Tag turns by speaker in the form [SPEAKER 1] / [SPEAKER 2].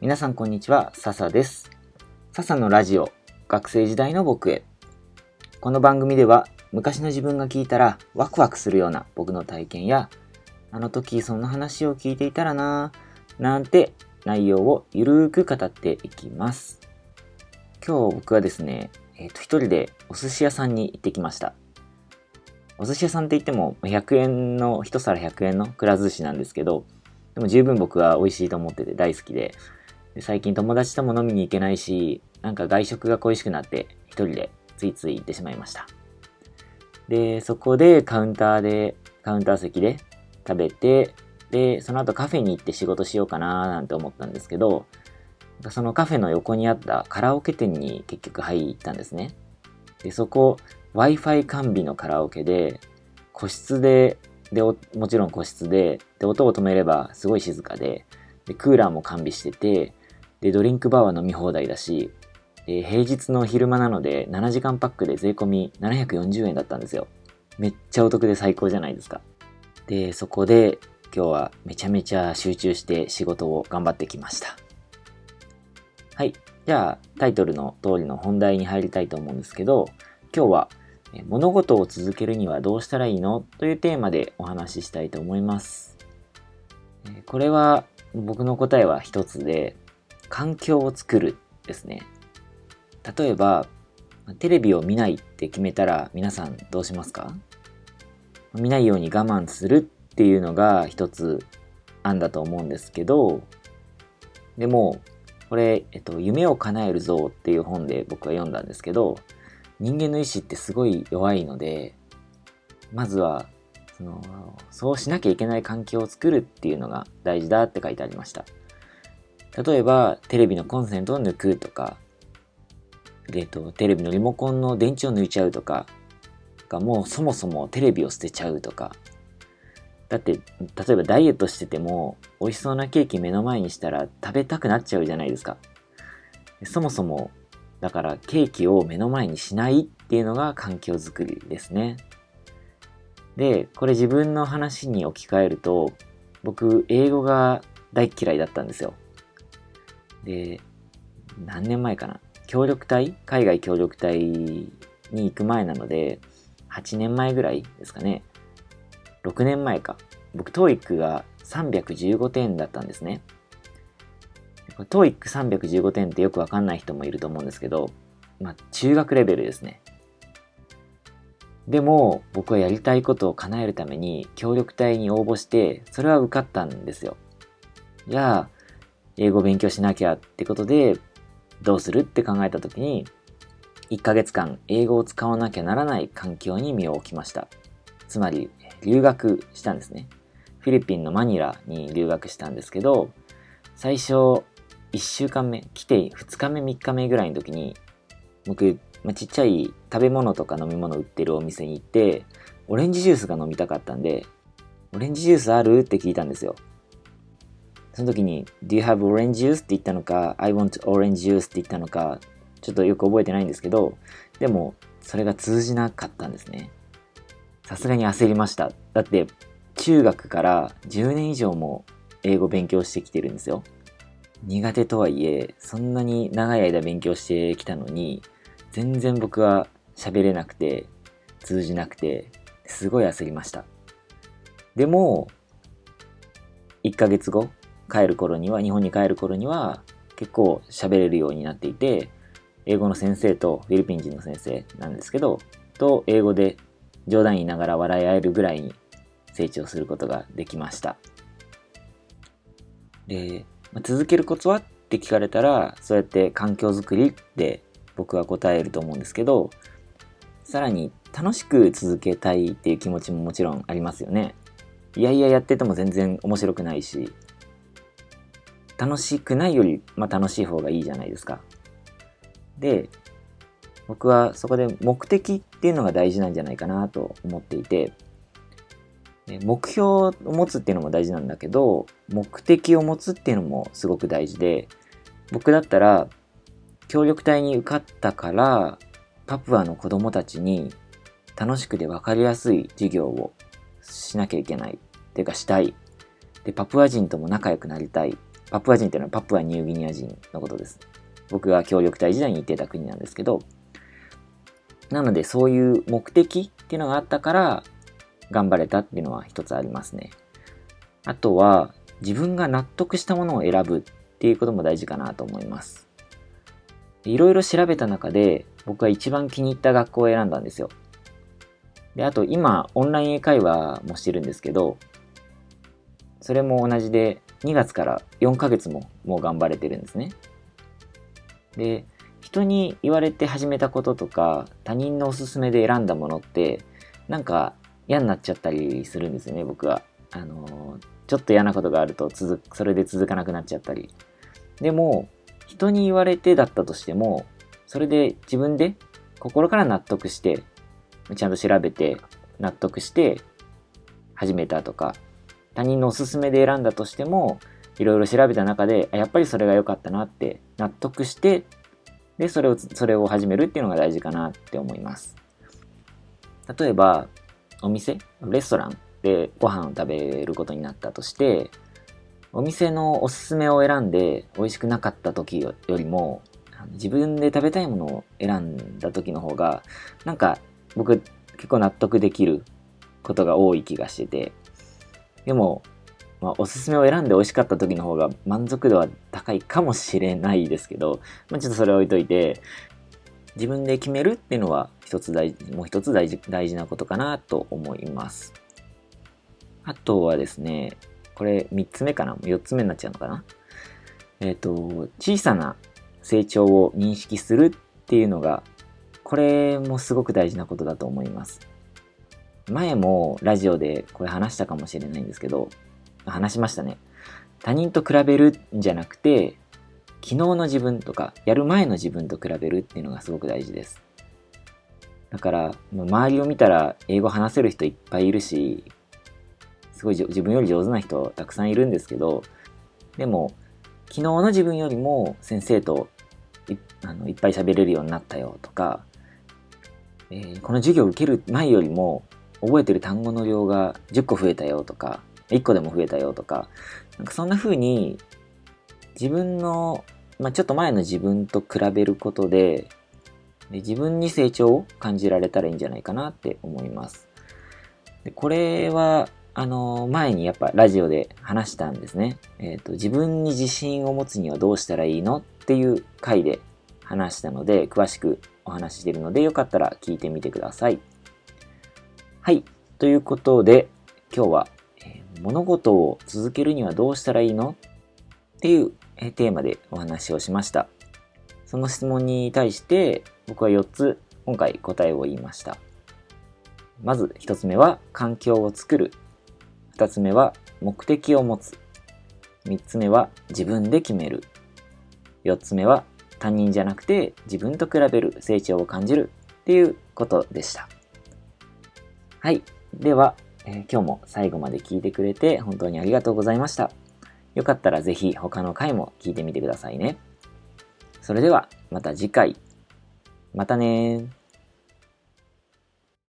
[SPEAKER 1] 皆さんこんにちは、笹です。笹のラジオ、学生時代の僕へ。この番組では、昔の自分が聞いたらワクワクするような僕の体験や、あの時そんな話を聞いていたらなぁ、なんて内容をゆるーく語っていきます。今日僕はですね、えっ、と、一人でお寿司屋さんに行ってきました。お寿司屋さんって言っても100円の、一皿100円のくら寿司なんですけど、でも十分僕は美味しいと思ってて大好き、で最近友達とも飲みに行けないし、なんか外食が恋しくなって一人でついつい行ってしまいました。で、そこでカウンターで、カウンター席で食べて、で、その後カフェに行って仕事しようかなーなんて思ったんですけど、そのカフェの横にあったカラオケ店に結局入ったんですね。で、そこ、Wi-Fi 完備のカラオケで、個室で、で、もちろん個室で、で、音を止めればすごい静かで、で、クーラーも完備してて、で、ドリンクバーは飲み放題だし、で、平日の昼間なので7時間パックで税込み740円だったんですよ。めっちゃお得で最高じゃないですか。で、そこで今日はめちゃめちゃ集中して仕事を頑張ってきました。はい。じゃあ、タイトルの通りの本題に入りたいと思うんですけど、今日は物事を続けるにはどうしたらいいのというテーマでお話ししたいと思います。これは僕の答えは一つで、環境を作るですね。例えば、テレビを見ないって決めたら皆さんどうしますか？見ないように我慢するっていうのが一つ案だと思うんですけど、でも、これ、えっと、夢を叶える像っていう本で僕は読んだんですけど、人間の意志ってすごい弱いので、まずは、その、そうしなきゃいけない環境を作るっていうのが大事だって書いてありました。例えば、テレビのコンセントを抜くとか、えっと、テレビのリモコンの電池を抜いちゃうとか、がもうそもそもテレビを捨てちゃうとか、だって、例えばダイエットしてても、美味しそうなケーキ目の前にしたら食べたくなっちゃうじゃないですか。そもそも、だからケーキを目の前にしないっていうのが環境づくりですね。で、これ自分の話に置き換えると、僕、英語が大嫌いだったんですよ。で、何年前かな？協力隊？海外協力隊に行く前なので、8年前ぐらいですかね。6年前か。僕、TOEIC が315点だったんですね。TOEIC315 点ってよくわかんない人もいると思うんですけど、まあ、中学レベルですね。でも、僕はやりたいことを叶えるために協力隊に応募して、それは受かったんですよ。じゃあ、英語勉強しなきゃってことで、どうするって考えた時に、1ヶ月間英語を使わなきゃならない環境に身を置きました。つまり、留学したんですね。フィリピンのマニラに留学したんですけど、最初、1週間目、来て2日目、3日目ぐらいの時に、僕、ま、ちっちゃい食べ物とか飲み物売ってるお店に行って、オレンジジュースが飲みたかったんで、オレンジジュースある？って聞いたんですよ。その時に、Do you have orange juice? って言ったのか、I want orange juice って言ったのか、ちょっとよく覚えてないんですけど、でも、それが通じなかったんですね。さすがに焦りました。だって、中学から10年以上も英語勉強してきてるんですよ。苦手とはいえ、そんなに長い間勉強してきたのに、全然僕は喋れなくて、通じなくて、すごい焦りました。でも、1ヶ月後、帰る頃には、日本に帰る頃には、結構喋れるようになっていて、英語の先生とフィリピン人の先生なんですけど、と英語で冗談言いながら笑い合えるぐらいに成長することができました。で、まあ続けるコツはって聞かれたら、そうやって環境づくりって僕は答えると思うんですけど、さらに楽しく続けたいっていう気持ちももちろんありますよね。いやいややってても全然面白くないし、楽しくないより、まあ、楽しい方がいいじゃないですか。で、僕はそこで目的っていうのが大事なんじゃないかなと思っていて、目標を持つっていうのも大事なんだけど、目的を持つっていうのもすごく大事で、僕だったら、協力隊に受かったから、パプアの子供たちに楽しくて分かりやすい授業をしなきゃいけない。っていうかしたい。で、パプア人とも仲良くなりたい。パプア人っていうのはパプアニューギニア人のことです。僕が協力隊時代に行ってた国なんですけど、なのでそういう目的っていうのがあったから頑張れたっていうのは一つありますね。あとは自分が納得したものを選ぶっていうことも大事かなと思います。いろいろ調べた中で僕が一番気に入った学校を選んだんですよ。で、あと今オンライン英会話もしてるんですけど、それも同じで2月から4ヶ月ももう頑張れてるんですね。で、人に言われて始めたこととか他人のおすすめで選んだものってなんか嫌になっちゃったりするんですよね、僕は。あのちょっと嫌なことがあると続それで続かなくなっちゃったり。でも、人に言われてだったとしても、それで自分で心から納得して、ちゃんと調べて納得して始めたとか、他人のおすすめで選んだとしても、いろいろ調べた中で、やっぱりそれが良かったなって納得して、で、それを、それを始めるっていうのが大事かなって思います。例えば、お店、レストランでご飯を食べることになったとして、お店のおすすめを選んで美味しくなかった時よりも、自分で食べたいものを選んだ時の方が、なんか僕結構納得できることが多い気がしてて、でも、まあ、おすすめを選んで美味しかった時の方が満足度は高いかもしれないですけど、まあ、ちょっとそれ置いといて、自分で決めるっていうのは一つ大事、もう一つ大事、大事なことかなと思います。あとはですね、これ3つ目かな ?4 つ目になっちゃうのかなえっ、ー、と、小さな成長を認識するっていうのが、これもすごく大事なことだと思います。前もラジオでこれ話したかもしれないんですけど、話しましたね。他人と比べるんじゃなくて、昨日の自分とか、やる前の自分と比べるっていうのがすごく大事です。だから、周りを見たら英語話せる人いっぱいいるし、すごい自分より上手な人たくさんいるんですけど、でも、昨日の自分よりも先生といあのいっぱい喋れるようになったよとか、えー、この授業を受ける前よりも覚えてる単語の量が10個増えたよとか、1個でも増えたよとか、なんかそんな風に自分の、まあ、ちょっと前の自分と比べることでで、自分に成長を感じられたらいいんじゃないかなって思います。でこれは、あの、前にやっぱラジオで話したんですね。えっ、ー、と、自分に自信を持つにはどうしたらいいのっていう回で話したので、詳しくお話ししているので、よかったら聞いてみてください。はい。ということで、今日は、えー、物事を続けるにはどうしたらいいの？っていう、えー、テーマでお話をしました。その質問に対して僕は4つ今回答えを言いました。まず1つ目は環境を作る。2つ目は目的を持つ。3つ目は自分で決める。4つ目は他人じゃなくて自分と比べる成長を感じるっていうことでした。はい。では、えー、今日も最後まで聞いてくれて本当にありがとうございました。よかったらぜひ他の回も聞いてみてくださいね。それではまた次回。またね